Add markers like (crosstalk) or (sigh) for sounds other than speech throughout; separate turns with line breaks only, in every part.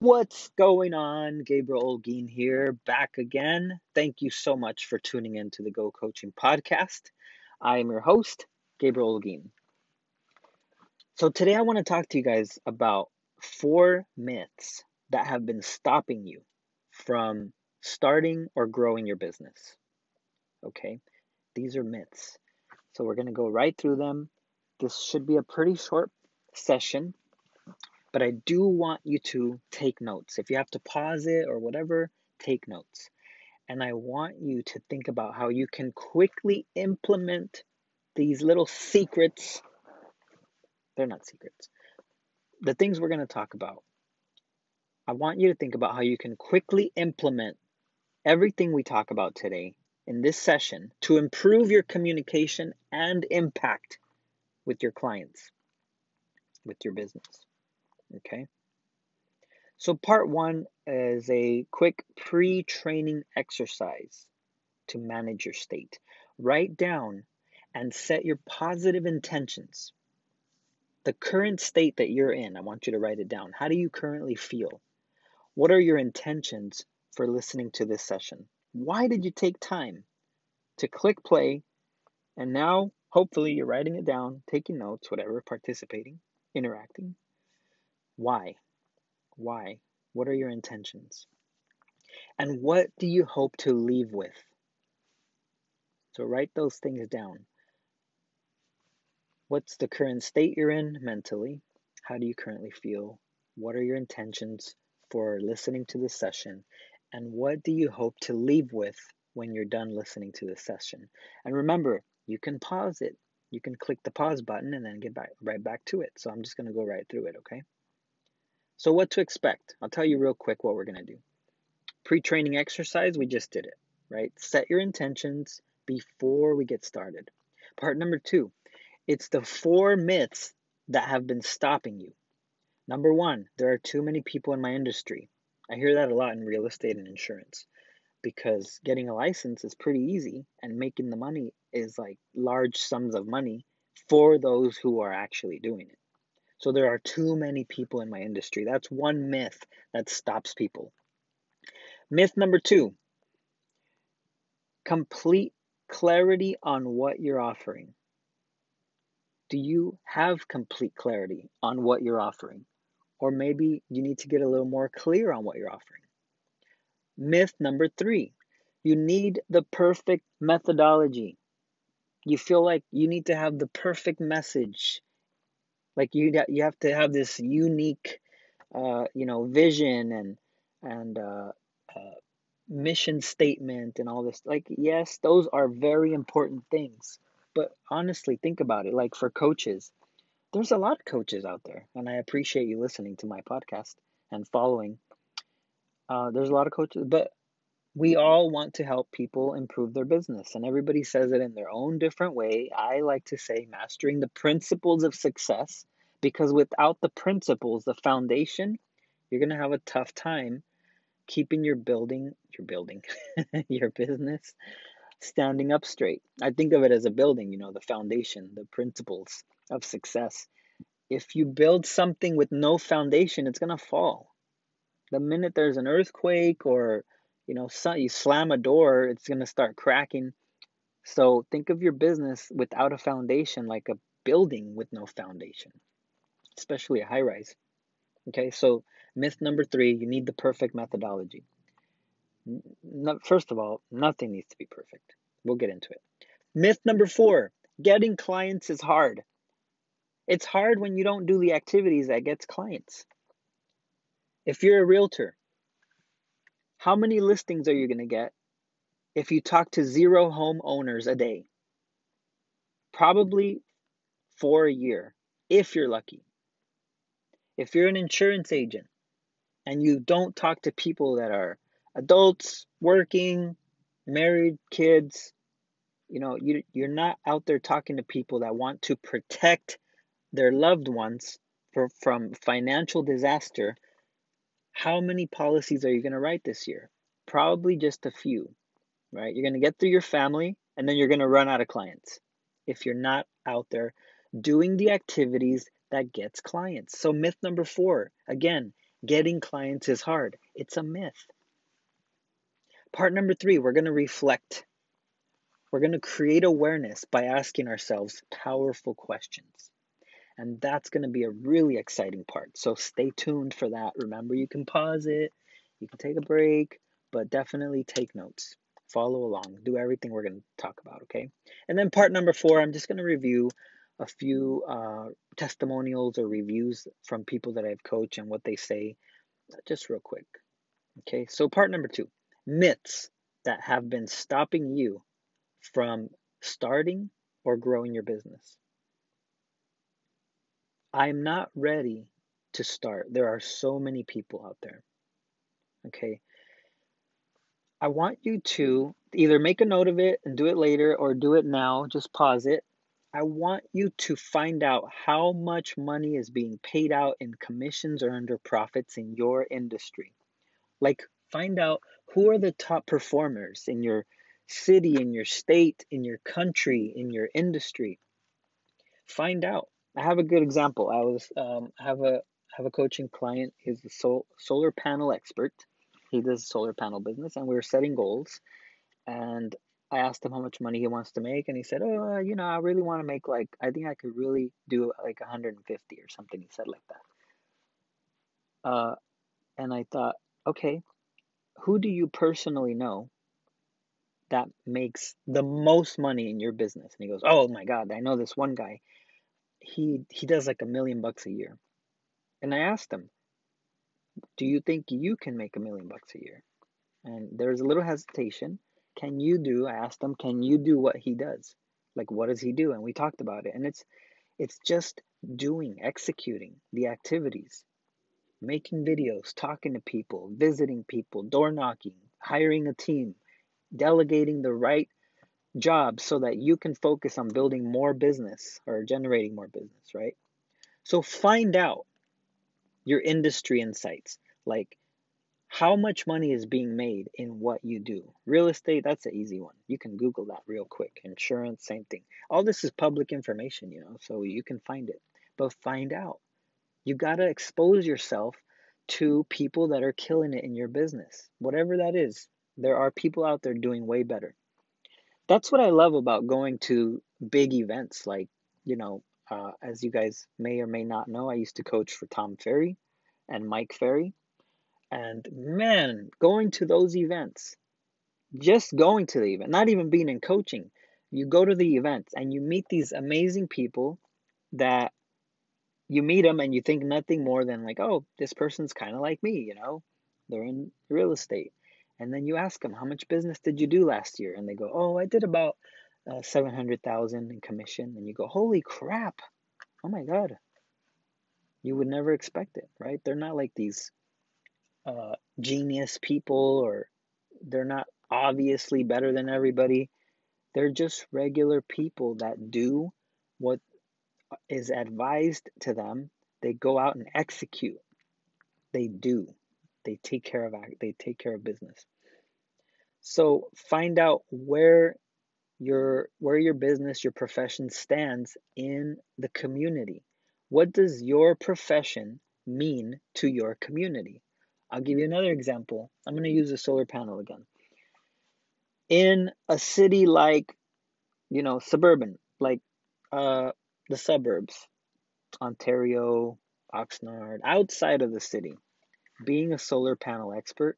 What's going on? Gabriel Olguin here, back again. Thank you so much for tuning in to the Go Coaching Podcast. I am your host, Gabriel Olguin. So, today I want to talk to you guys about four myths that have been stopping you from starting or growing your business. Okay, these are myths. So, we're going to go right through them. This should be a pretty short session but I do want you to take notes. If you have to pause it or whatever, take notes. And I want you to think about how you can quickly implement these little secrets. They're not secrets. The things we're going to talk about. I want you to think about how you can quickly implement everything we talk about today in this session to improve your communication and impact with your clients, with your business. Okay. So, part one is a quick pre training exercise to manage your state. Write down and set your positive intentions. The current state that you're in, I want you to write it down. How do you currently feel? What are your intentions for listening to this session? Why did you take time to click play? And now, hopefully, you're writing it down, taking notes, whatever, participating, interacting. Why? Why? What are your intentions? And what do you hope to leave with? So write those things down. What's the current state you're in mentally? How do you currently feel? What are your intentions for listening to this session? And what do you hope to leave with when you're done listening to this session? And remember, you can pause it. You can click the pause button and then get back right back to it. So I'm just going to go right through it, okay? So, what to expect? I'll tell you real quick what we're going to do. Pre training exercise, we just did it, right? Set your intentions before we get started. Part number two, it's the four myths that have been stopping you. Number one, there are too many people in my industry. I hear that a lot in real estate and insurance because getting a license is pretty easy and making the money is like large sums of money for those who are actually doing it. So there are too many people in my industry. That's one myth that stops people. Myth number two complete clarity on what you're offering. Do you have complete clarity on what you're offering? Or maybe you need to get a little more clear on what you're offering. Myth number three you need the perfect methodology. You feel like you need to have the perfect message like you you have to have this unique uh, you know vision and and uh, uh, mission statement and all this like yes those are very important things but honestly think about it like for coaches there's a lot of coaches out there and i appreciate you listening to my podcast and following. Uh, there's a lot of coaches but we all want to help people improve their business and everybody says it in their own different way. I like to say mastering the principles of success because without the principles the foundation you're going to have a tough time keeping your building your building (laughs) your business standing up straight. I think of it as a building you know the foundation the principles of success if you build something with no foundation it's going to fall the minute there's an earthquake or you know, you slam a door, it's going to start cracking. So think of your business without a foundation like a building with no foundation, especially a high rise. Okay, so myth number three you need the perfect methodology. First of all, nothing needs to be perfect. We'll get into it. Myth number four getting clients is hard. It's hard when you don't do the activities that gets clients. If you're a realtor, how many listings are you going to get if you talk to zero homeowners a day? Probably four a year, if you're lucky. If you're an insurance agent and you don't talk to people that are adults, working, married, kids, you know, you, you're not out there talking to people that want to protect their loved ones for, from financial disaster how many policies are you going to write this year? Probably just a few, right? You're going to get through your family and then you're going to run out of clients if you're not out there doing the activities that gets clients. So myth number 4, again, getting clients is hard. It's a myth. Part number 3, we're going to reflect. We're going to create awareness by asking ourselves powerful questions. And that's going to be a really exciting part. So stay tuned for that. Remember, you can pause it, you can take a break, but definitely take notes. Follow along. Do everything we're going to talk about, okay? And then part number four, I'm just going to review a few uh, testimonials or reviews from people that I've coached and what they say, just real quick. Okay, so part number two myths that have been stopping you from starting or growing your business. I'm not ready to start. There are so many people out there. Okay. I want you to either make a note of it and do it later or do it now, just pause it. I want you to find out how much money is being paid out in commissions or under profits in your industry. Like, find out who are the top performers in your city, in your state, in your country, in your industry. Find out. I have a good example. I was um, have a have a coaching client. He's a sol- solar panel expert. He does solar panel business, and we were setting goals. And I asked him how much money he wants to make, and he said, "Oh, you know, I really want to make like I think I could really do like 150 or something." He said like that. Uh, and I thought, okay, who do you personally know that makes the most money in your business? And he goes, "Oh my God, I know this one guy he he does like a million bucks a year. And I asked him, "Do you think you can make a million bucks a year?" And there's a little hesitation. Can you do? I asked him, "Can you do what he does? Like what does he do?" And we talked about it. And it's it's just doing, executing the activities, making videos, talking to people, visiting people, door knocking, hiring a team, delegating the right job so that you can focus on building more business or generating more business, right? So find out your industry insights, like how much money is being made in what you do. Real estate, that's an easy one. You can Google that real quick. Insurance, same thing. All this is public information, you know, so you can find it. But find out. You got to expose yourself to people that are killing it in your business. Whatever that is, there are people out there doing way better that's what I love about going to big events. Like, you know, uh, as you guys may or may not know, I used to coach for Tom Ferry and Mike Ferry. And man, going to those events, just going to the event, not even being in coaching, you go to the events and you meet these amazing people that you meet them and you think nothing more than like, oh, this person's kind of like me, you know, they're in real estate. And then you ask them, how much business did you do last year? And they go, oh, I did about uh, 700,000 in commission. And you go, holy crap. Oh my God. You would never expect it, right? They're not like these uh, genius people or they're not obviously better than everybody. They're just regular people that do what is advised to them. They go out and execute. They do. They take care of they take care of business. So find out where your where your business, your profession stands in the community. What does your profession mean to your community? I'll give you another example. I'm going to use a solar panel again. In a city like, you know, suburban, like uh, the suburbs, Ontario, Oxnard, outside of the city, being a solar panel expert,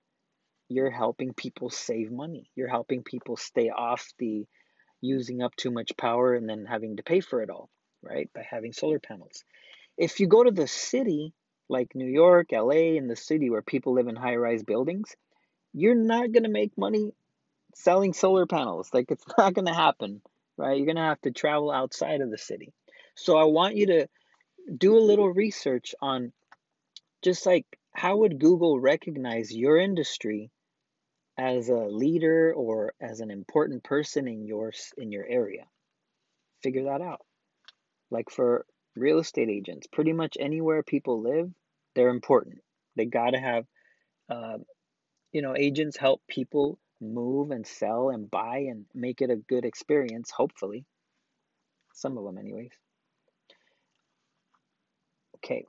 you're helping people save money. You're helping people stay off the using up too much power and then having to pay for it all, right? By having solar panels. If you go to the city, like New York, LA, in the city where people live in high rise buildings, you're not going to make money selling solar panels. Like, it's (laughs) not going to happen, right? You're going to have to travel outside of the city. So, I want you to do a little research on just like how would Google recognize your industry as a leader or as an important person in your in your area? Figure that out. Like for real estate agents, pretty much anywhere people live, they're important. They got to have, uh, you know, agents help people move and sell and buy and make it a good experience, hopefully. Some of them, anyways. Okay,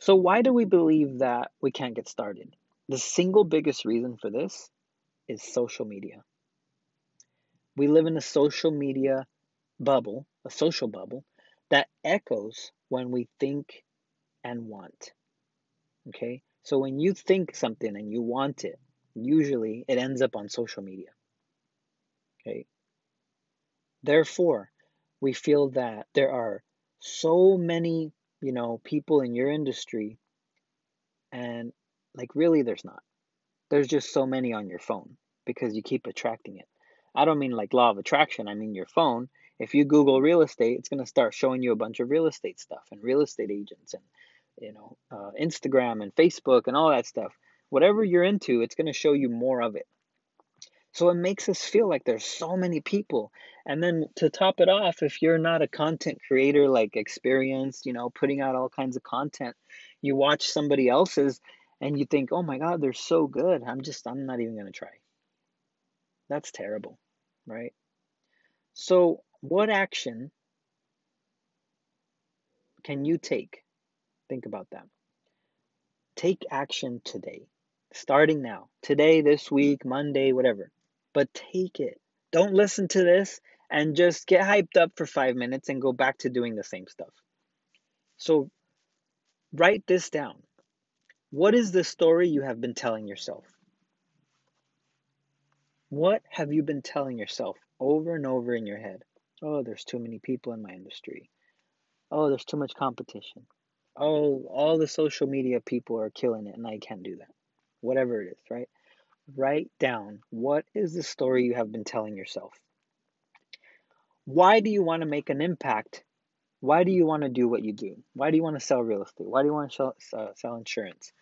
so why do we believe that we can't get started? The single biggest reason for this is social media. We live in a social media bubble, a social bubble, that echoes when we think and want. Okay? So when you think something and you want it, usually it ends up on social media. Okay? Therefore, we feel that there are so many, you know, people in your industry and like really there's not. There's just so many on your phone because you keep attracting it. I don't mean like law of attraction, I mean your phone. If you Google real estate, it's going to start showing you a bunch of real estate stuff and real estate agents and you know, uh, Instagram and Facebook and all that stuff. Whatever you're into, it's going to show you more of it. So it makes us feel like there's so many people. And then to top it off, if you're not a content creator like experienced, you know, putting out all kinds of content, you watch somebody else's and you think, "Oh my god, they're so good. I'm just I'm not even going to try." That's terrible, right? So, what action can you take Think about that. Take action today, starting now, today, this week, Monday, whatever. But take it. Don't listen to this and just get hyped up for five minutes and go back to doing the same stuff. So write this down. What is the story you have been telling yourself? What have you been telling yourself over and over in your head? Oh, there's too many people in my industry. Oh, there's too much competition oh, all the social media people are killing it and I can't do that. Whatever it is, right? Write down what is the story you have been telling yourself. Why do you want to make an impact? Why do you want to do what you do? Why do you want to sell real estate? Why do you want to sell, uh, sell insurance?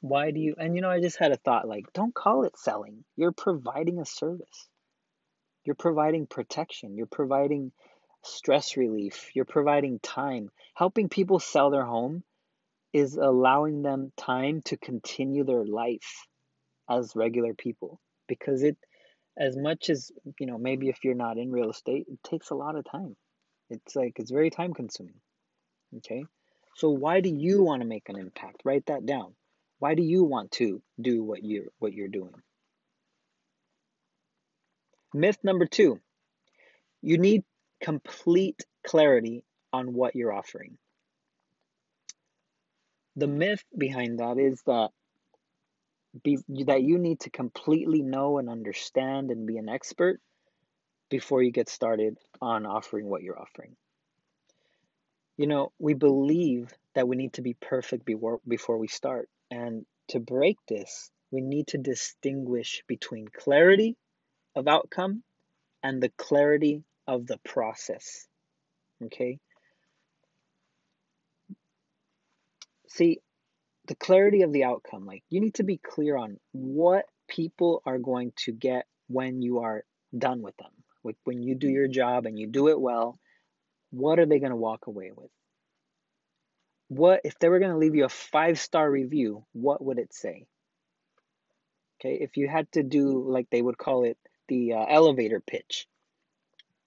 Why do you, and you know, I just had a thought like, don't call it selling. You're providing a service. You're providing protection. You're providing stress relief, you're providing time. Helping people sell their home is allowing them time to continue their life as regular people. Because it as much as you know maybe if you're not in real estate it takes a lot of time. It's like it's very time consuming. Okay? So why do you want to make an impact? Write that down. Why do you want to do what you're what you're doing? Myth number 2 you need complete clarity on what you're offering. The myth behind that is that be, that you need to completely know and understand and be an expert before you get started on offering what you're offering. You know, we believe that we need to be perfect before, before we start. And to break this, we need to distinguish between clarity of outcome and the clarity of the process. Okay? See, the clarity of the outcome, like you need to be clear on what people are going to get when you are done with them. Like when you do your job and you do it well, what are they going to walk away with? What if they were going to leave you a five star review, what would it say? Okay, if you had to do like they would call it the uh, elevator pitch,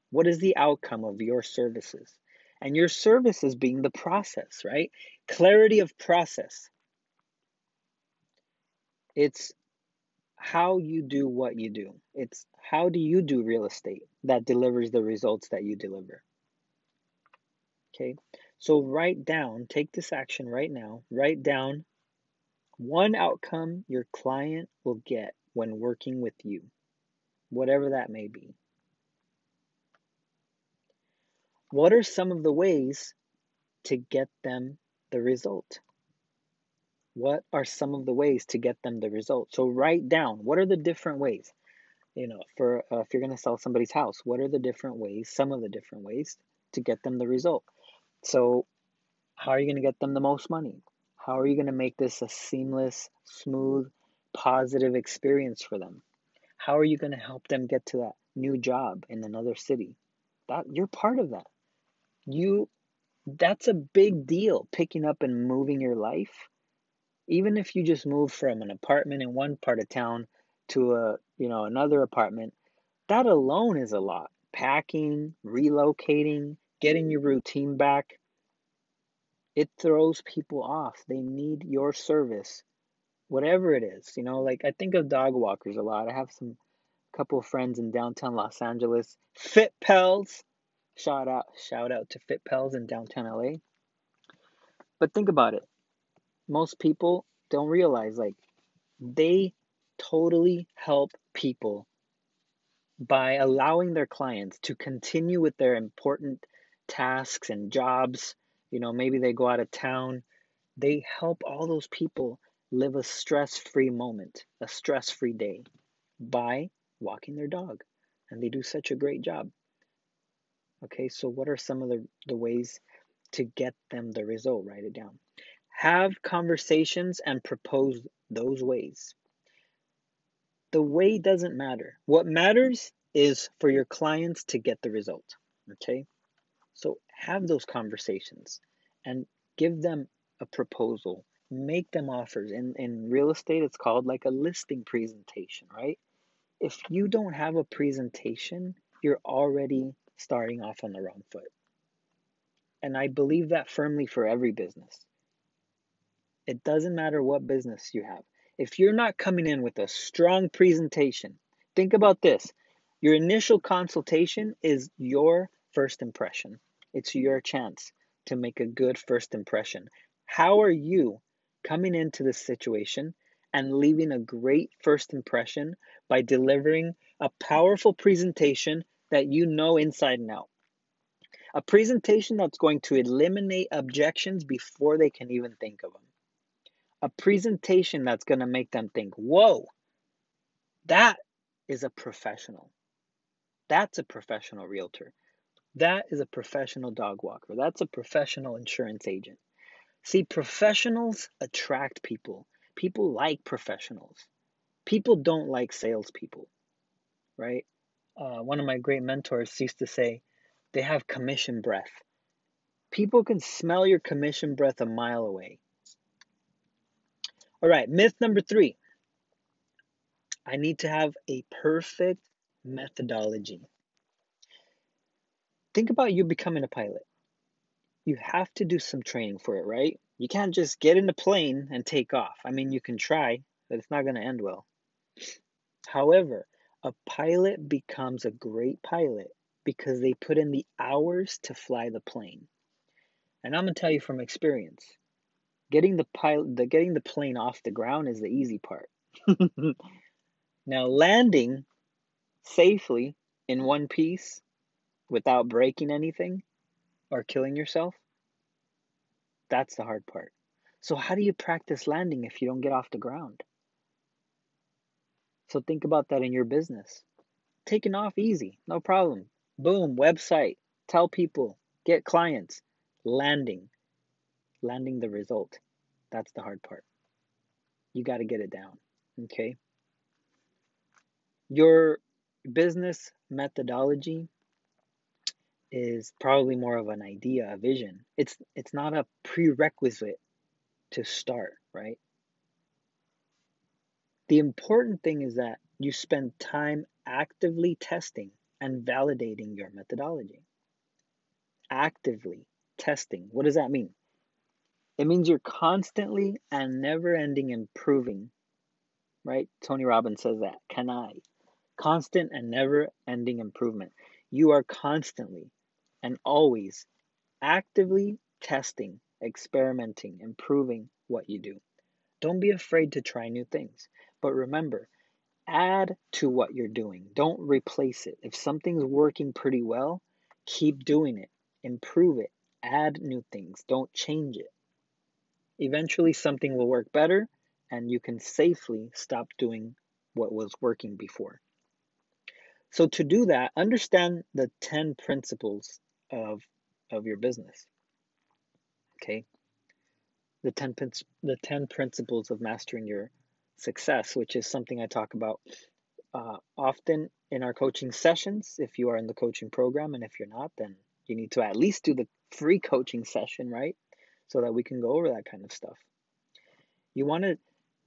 what is the outcome of your services? And your services being the process, right? Clarity of process. It's how you do what you do. It's how do you do real estate that delivers the results that you deliver. Okay, so write down, take this action right now, write down one outcome your client will get when working with you, whatever that may be. What are some of the ways to get them the result? What are some of the ways to get them the result? So write down what are the different ways. You know, for uh, if you're going to sell somebody's house, what are the different ways, some of the different ways to get them the result? So, how are you going to get them the most money? How are you going to make this a seamless, smooth, positive experience for them? How are you going to help them get to that new job in another city? That you're part of that you that's a big deal picking up and moving your life even if you just move from an apartment in one part of town to a you know, another apartment, that alone is a lot. Packing, relocating, getting your routine back, it throws people off. They need your service, whatever it is. You know, like I think of dog walkers a lot. I have some couple friends in downtown Los Angeles. Fit Pals, shout out, shout out to Fit Pals in downtown LA. But think about it. Most people don't realize like they totally help people by allowing their clients to continue with their important tasks and jobs. You know, maybe they go out of town. They help all those people live a stress free moment, a stress free day by walking their dog. And they do such a great job. Okay, so what are some of the, the ways to get them the result? Write it down. Have conversations and propose those ways. The way doesn't matter. What matters is for your clients to get the result. Okay? So have those conversations and give them a proposal. Make them offers. In, in real estate, it's called like a listing presentation, right? If you don't have a presentation, you're already starting off on the wrong foot. And I believe that firmly for every business. It doesn't matter what business you have. If you're not coming in with a strong presentation, think about this. Your initial consultation is your first impression. It's your chance to make a good first impression. How are you coming into this situation and leaving a great first impression by delivering a powerful presentation that you know inside and out? A presentation that's going to eliminate objections before they can even think of them a presentation that's going to make them think, whoa, that is a professional. That's a professional realtor. That is a professional dog walker. That's a professional insurance agent. See, professionals attract people. People like professionals. People don't like salespeople, right? Uh, one of my great mentors used to say, they have commission breath. People can smell your commission breath a mile away. All right, myth number three I need to have a perfect methodology. Think about you becoming a pilot. You have to do some training for it, right? You can't just get in a plane and take off. I mean, you can try, but it's not going to end well. However, a pilot becomes a great pilot because they put in the hours to fly the plane. And I'm going to tell you from experience Getting the pilot, the getting the plane off the ground is the easy part. (laughs) now landing safely in one piece without breaking anything or killing yourself, that's the hard part. So how do you practice landing if you don't get off the ground? So think about that in your business. Taking off easy, no problem. Boom, website, tell people, get clients, landing landing the result. That's the hard part. You got to get it down. Okay. Your business methodology is probably more of an idea, a vision. It's it's not a prerequisite to start, right? The important thing is that you spend time actively testing and validating your methodology. Actively testing. What does that mean? It means you're constantly and never ending improving, right? Tony Robbins says that. Can I? Constant and never ending improvement. You are constantly and always actively testing, experimenting, improving what you do. Don't be afraid to try new things. But remember, add to what you're doing. Don't replace it. If something's working pretty well, keep doing it, improve it, add new things. Don't change it. Eventually, something will work better, and you can safely stop doing what was working before. So, to do that, understand the 10 principles of, of your business. Okay? The 10, the 10 principles of mastering your success, which is something I talk about uh, often in our coaching sessions. If you are in the coaching program, and if you're not, then you need to at least do the free coaching session, right? So that we can go over that kind of stuff. You want to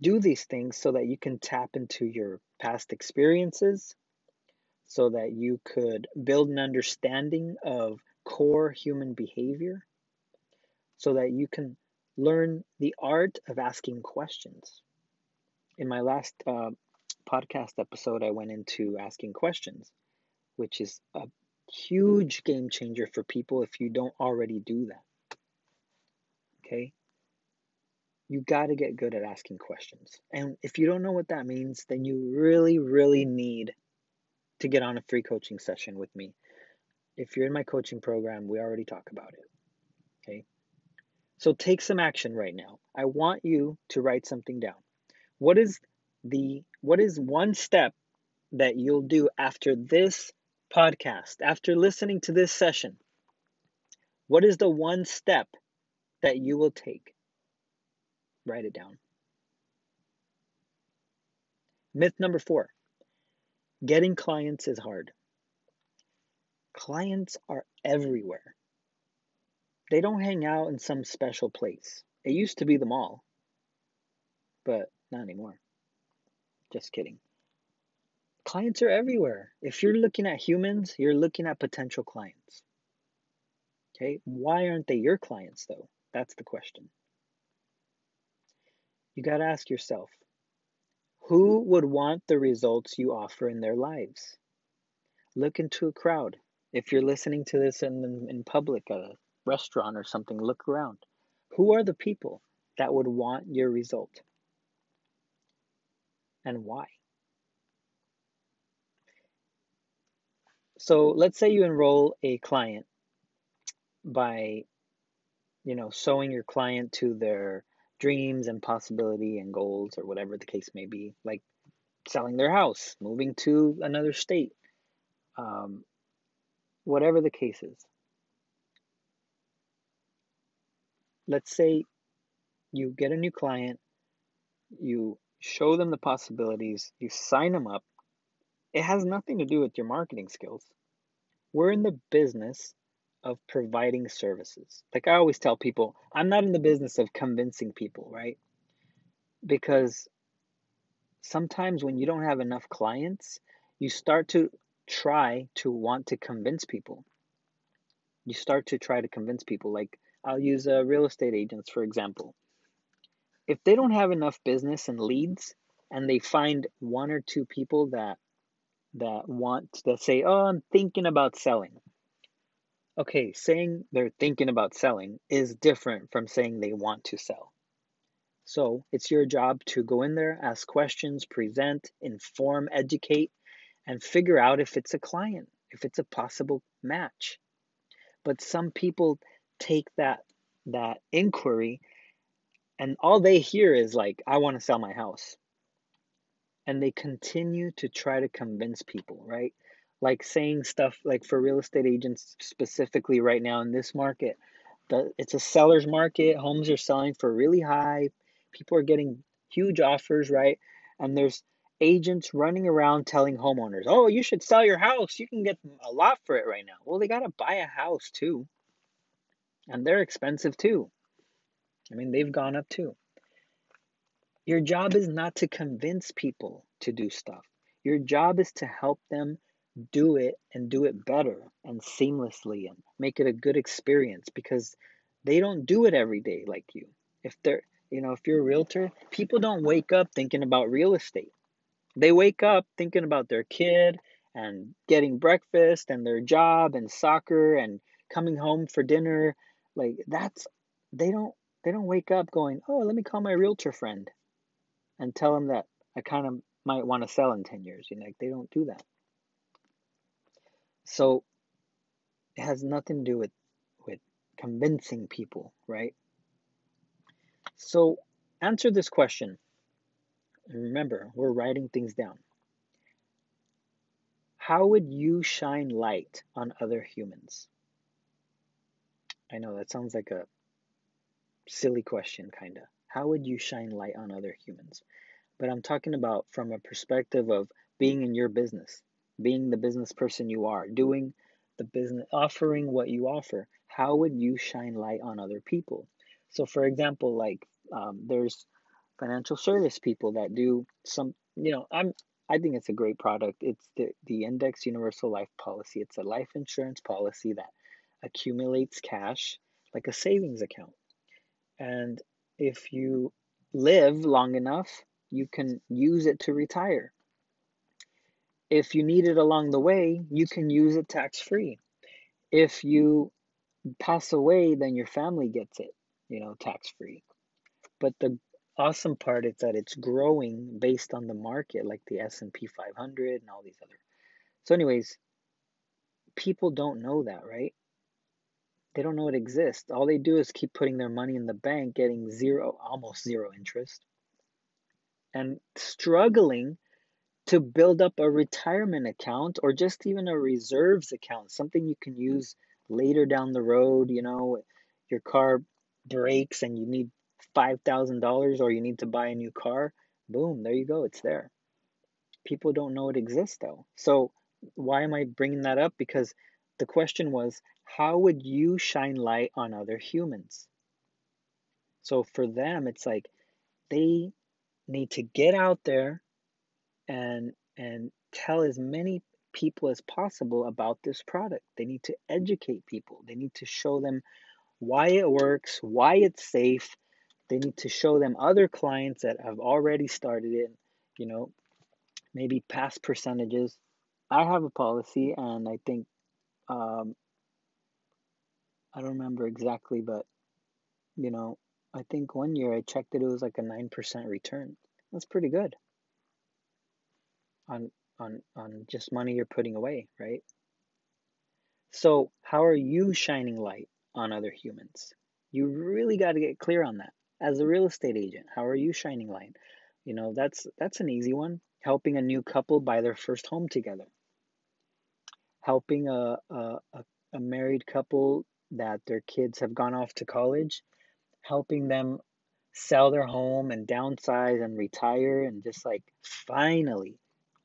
do these things so that you can tap into your past experiences, so that you could build an understanding of core human behavior, so that you can learn the art of asking questions. In my last uh, podcast episode, I went into asking questions, which is a huge game changer for people if you don't already do that. Okay? You got to get good at asking questions. And if you don't know what that means, then you really, really need to get on a free coaching session with me. If you're in my coaching program, we already talk about it. Okay? So take some action right now. I want you to write something down. What is the what is one step that you'll do after this podcast, after listening to this session? What is the one step that you will take? Write it down. Myth number 4. Getting clients is hard. Clients are everywhere. They don't hang out in some special place. It used to be the mall, but not anymore. Just kidding. Clients are everywhere. If you're looking at humans, you're looking at potential clients. Okay, why aren't they your clients though? That's the question. You got to ask yourself who would want the results you offer in their lives? Look into a crowd. If you're listening to this in, in public, a restaurant or something, look around. Who are the people that would want your result? and why. So let's say you enroll a client by, you know, sowing your client to their dreams and possibility and goals or whatever the case may be, like selling their house, moving to another state, um, whatever the case is. Let's say you get a new client, you show them the possibilities, you sign them up. It has nothing to do with your marketing skills. We're in the business of providing services. Like I always tell people, I'm not in the business of convincing people, right? Because sometimes when you don't have enough clients, you start to try to want to convince people. You start to try to convince people. Like I'll use uh, real estate agents, for example if they don't have enough business and leads and they find one or two people that that want that say oh i'm thinking about selling okay saying they're thinking about selling is different from saying they want to sell. So it's your job to go in there ask questions present inform educate and figure out if it's a client if it's a possible match. But some people take that that inquiry and all they hear is like i want to sell my house. And they continue to try to convince people right like saying stuff like for real estate agents specifically right now in this market. The it's a seller's market. Homes are selling for really high. People are getting huge offers right? And there's agents running around telling homeowners oh you should sell your house. You can get a lot for it right now. Well they got to buy a house too. And they're expensive too. I mean, they've gone up too. Your job is not to convince people to do stuff. Your job is to help them do it and do it better and seamlessly and make it a good experience because they don't do it every day like you. If they're, you know, if you're a realtor, people don't wake up thinking about real estate. They wake up thinking about their kid and getting breakfast and their job and soccer and coming home for dinner. Like that's they don't they don't wake up going, oh, let me call my realtor friend and tell him that I kind of might want to sell in 10 years. You know, like they don't do that. So it has nothing to do with with convincing people, right? So answer this question. remember, we're writing things down. How would you shine light on other humans? I know that sounds like a silly question, kind of. How would you shine light on other humans? But I'm talking about from a perspective of being in your business, being the business person you are, doing the business, offering what you offer. How would you shine light on other people? So, for example, like um, there's financial service people that do some, you know, I'm I think it's a great product. It's the the Index Universal Life Policy. It's a life insurance policy that accumulates cash like a savings account. And if you live long enough, you can use it to retire. If you need it along the way, you can use it tax free. If you pass away, then your family gets it, you know, tax free. But the awesome part is that it's growing based on the market, like the S&P 500 and all these other. So, anyways, people don't know that, right? They don't know it exists. All they do is keep putting their money in the bank, getting zero, almost zero interest, and struggling to build up a retirement account or just even a reserves account, something you can mm. use later down the road. You know, your car breaks and you need $5,000 or you need to buy a new car. Boom, there you go, it's there. People don't know it exists though. So, why am I bringing that up? Because the question was, how would you shine light on other humans? So, for them, it's like they need to get out there and and tell as many people as possible about this product. They need to educate people. They need to show them why it works, why it's safe. They need to show them other clients that have already started it, you know, maybe past percentages. I have a policy and I think um, I don't remember exactly, but you know, I think one year I checked it, it was like a 9% return. That's pretty good on on on just money you're putting away, right? So, how are you shining light on other humans? You really got to get clear on that. As a real estate agent, how are you shining light? You know, that's that's an easy one. Helping a new couple buy their first home together. Helping a a, a married couple that their kids have gone off to college, helping them sell their home and downsize and retire and just like finally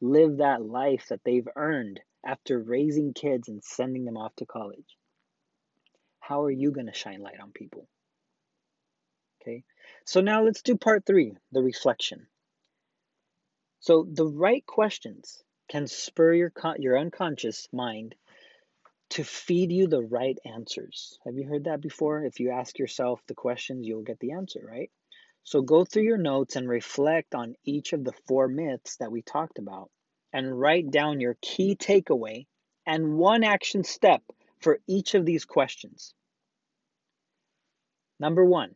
live that life that they've earned after raising kids and sending them off to college. How are you going to shine light on people? Okay, so now let's do part three the reflection. So, the right questions can spur your, your unconscious mind to feed you the right answers. Have you heard that before? If you ask yourself the questions, you'll get the answer, right? So go through your notes and reflect on each of the four myths that we talked about and write down your key takeaway and one action step for each of these questions. Number one,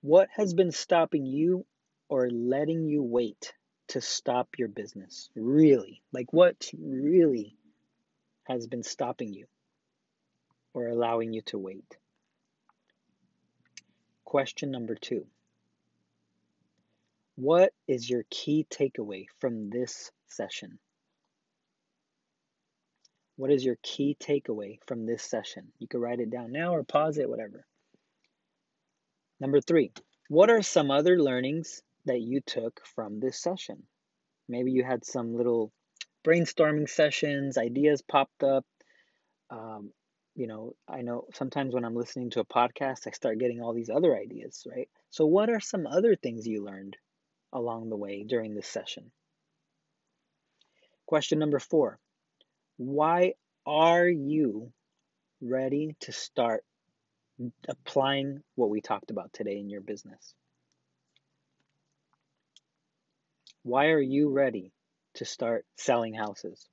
what has been stopping you or letting you wait to stop your business? Really? Like, what really has been stopping you or allowing you to wait? Question number two What is your key takeaway from this session? What is your key takeaway from this session? You can write it down now or pause it, whatever. Number three, what are some other learnings that you took from this session? Maybe you had some little brainstorming sessions, ideas popped up. Um, you know, I know sometimes when I'm listening to a podcast, I start getting all these other ideas, right? So, what are some other things you learned along the way during this session? Question number four Why are you ready to start applying what we talked about today in your business? Why are you ready to start selling houses?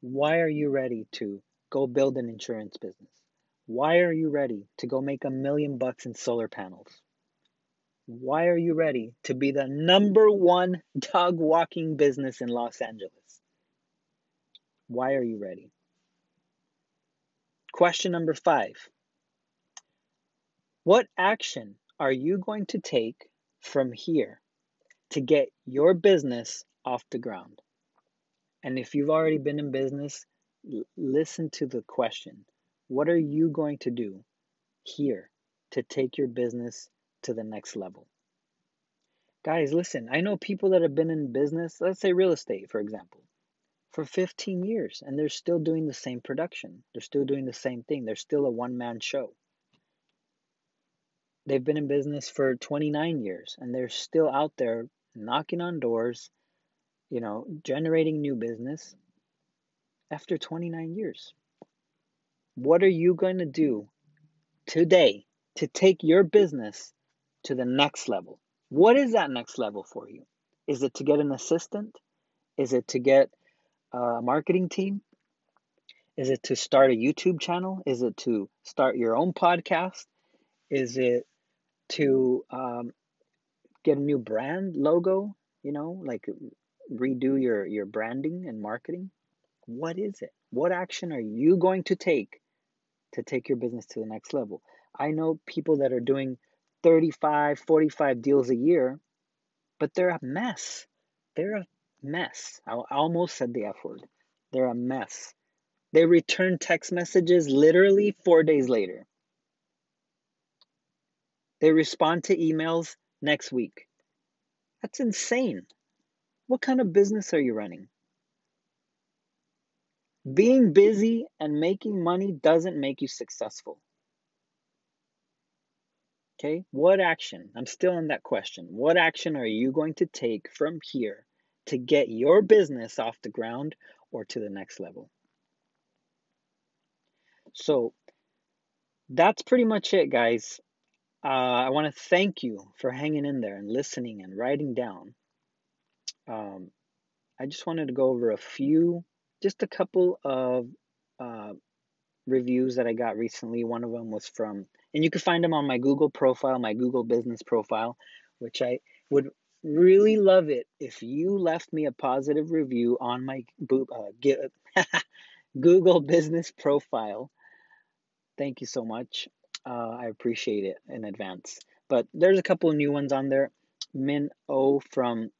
Why are you ready to go build an insurance business? Why are you ready to go make a million bucks in solar panels? Why are you ready to be the number one (laughs) dog walking business in Los Angeles? Why are you ready? Question number five What action are you going to take from here to get your business off the ground? And if you've already been in business, listen to the question What are you going to do here to take your business to the next level? Guys, listen, I know people that have been in business, let's say real estate, for example, for 15 years, and they're still doing the same production. They're still doing the same thing. They're still a one man show. they've been in business for 29 years and they're still out there knocking on doors, you know, generating new business after 29 years. What are you going to do today to take your business to the next level? What is that next level for you? Is it to get an assistant? Is it to get a marketing team? Is it to start a YouTube channel? Is it to start your own podcast? Is it to um, get a new brand logo? You know, like redo your your branding and marketing. What is it? What action are you going to take to take your business to the next level? I know people that are doing 35, 45 deals a year, but they're a mess. They're a mess. I almost said the F word. They're a mess. They return text messages literally four days later. They respond to emails next week. That's insane. What kind of business are you running? Being busy and making money doesn't make you successful. Okay, what action? I'm still on that question. What action are you going to take from here to get your business off the ground or to the next level? So that's pretty much it, guys. Uh, I want to thank you for hanging in there and listening and writing down. Um, I just wanted to go over a few, just a couple of uh, reviews that I got recently. One of them was from, and you can find them on my Google profile, my Google business profile, which I would really love it if you left me a positive review on my uh, (laughs) Google business profile. Thank you so much. Uh, I appreciate it in advance. But there's a couple new ones on there. Min O from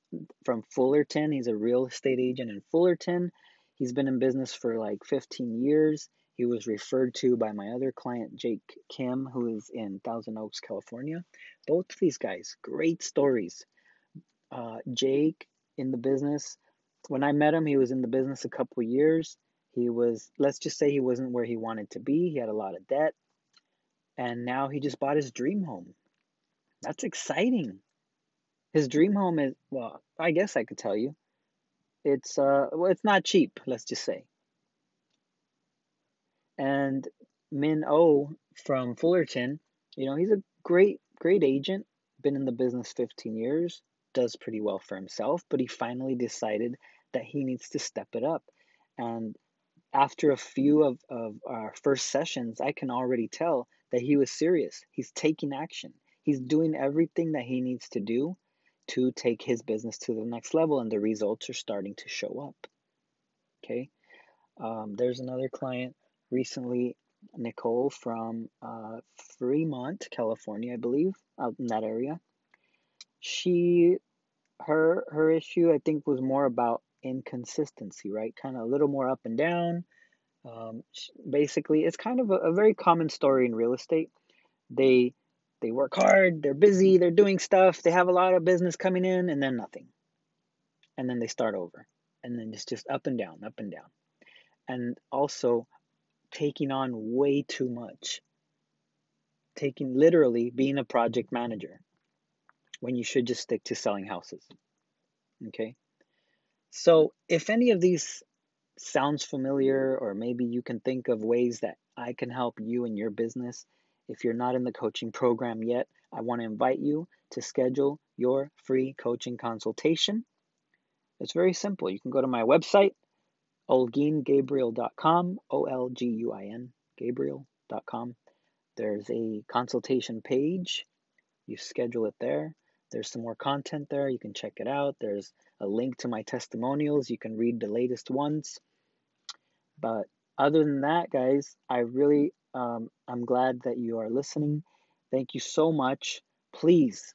from Fullerton. He's a real estate agent in Fullerton. He's been in business for like 15 years. He was referred to by my other client, Jake Kim, who is in Thousand Oaks, California. Both of these guys, great stories. Uh, Jake in the business, when I met him, he was in the business a couple years. He was, let's just say, he wasn't where he wanted to be. He had a lot of debt. And now he just bought his dream home. That's exciting. His dream home is, well, I guess I could tell you. It's uh well it's not cheap, let's just say. And Min O from Fullerton, you know, he's a great, great agent, been in the business 15 years, does pretty well for himself, but he finally decided that he needs to step it up. And after a few of, of our first sessions, I can already tell that he was serious. He's taking action. He's doing everything that he needs to do to take his business to the next level, and the results are starting to show up. Okay. Um, there's another client recently, Nicole from uh, Fremont, California, I believe, out in that area. She, her, her issue, I think, was more about inconsistency, right? Kind of a little more up and down. Um, basically, it's kind of a, a very common story in real estate. They they work hard, they're busy, they're doing stuff, they have a lot of business coming in, and then nothing. And then they start over. And then it's just up and down, up and down. And also, taking on way too much. Taking literally being a project manager when you should just stick to selling houses. Okay? So, if any of these sounds familiar, or maybe you can think of ways that I can help you in your business, if you're not in the coaching program yet, I want to invite you to schedule your free coaching consultation. It's very simple. You can go to my website, olguingabriel.com, O L G U I N, Gabriel.com. There's a consultation page. You schedule it there. There's some more content there. You can check it out. There's a link to my testimonials. You can read the latest ones. But other than that, guys, I really, um, I'm glad that you are listening. Thank you so much. Please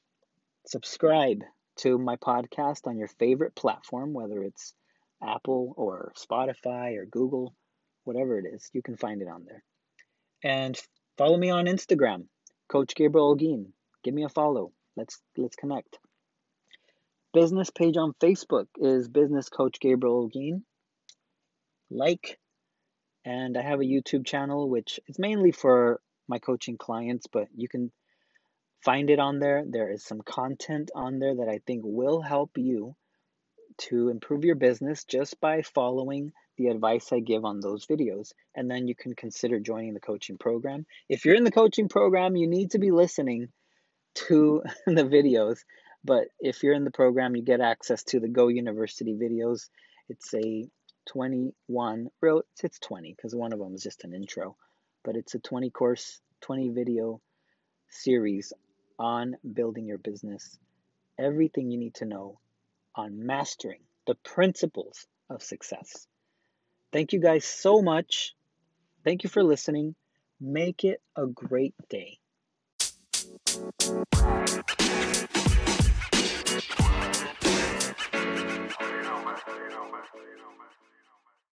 subscribe to my podcast on your favorite platform, whether it's Apple or Spotify or Google, whatever it is, you can find it on there. And follow me on Instagram, Coach Gabriel Olguin. Give me a follow. Let's let's connect. Business page on Facebook is Business Coach Gabriel Olguin. Like, and I have a YouTube channel which is mainly for my coaching clients, but you can find it on there. There is some content on there that I think will help you to improve your business just by following the advice I give on those videos. And then you can consider joining the coaching program. If you're in the coaching program, you need to be listening to (laughs) the videos. But if you're in the program, you get access to the Go University videos. It's a 21, real, it's 20 because one of them is just an intro, but it's a 20 course, 20 video series on building your business. Everything you need to know on mastering the principles of success. Thank you guys so much. Thank you for listening. Make it a great day. you know, man. You know, man.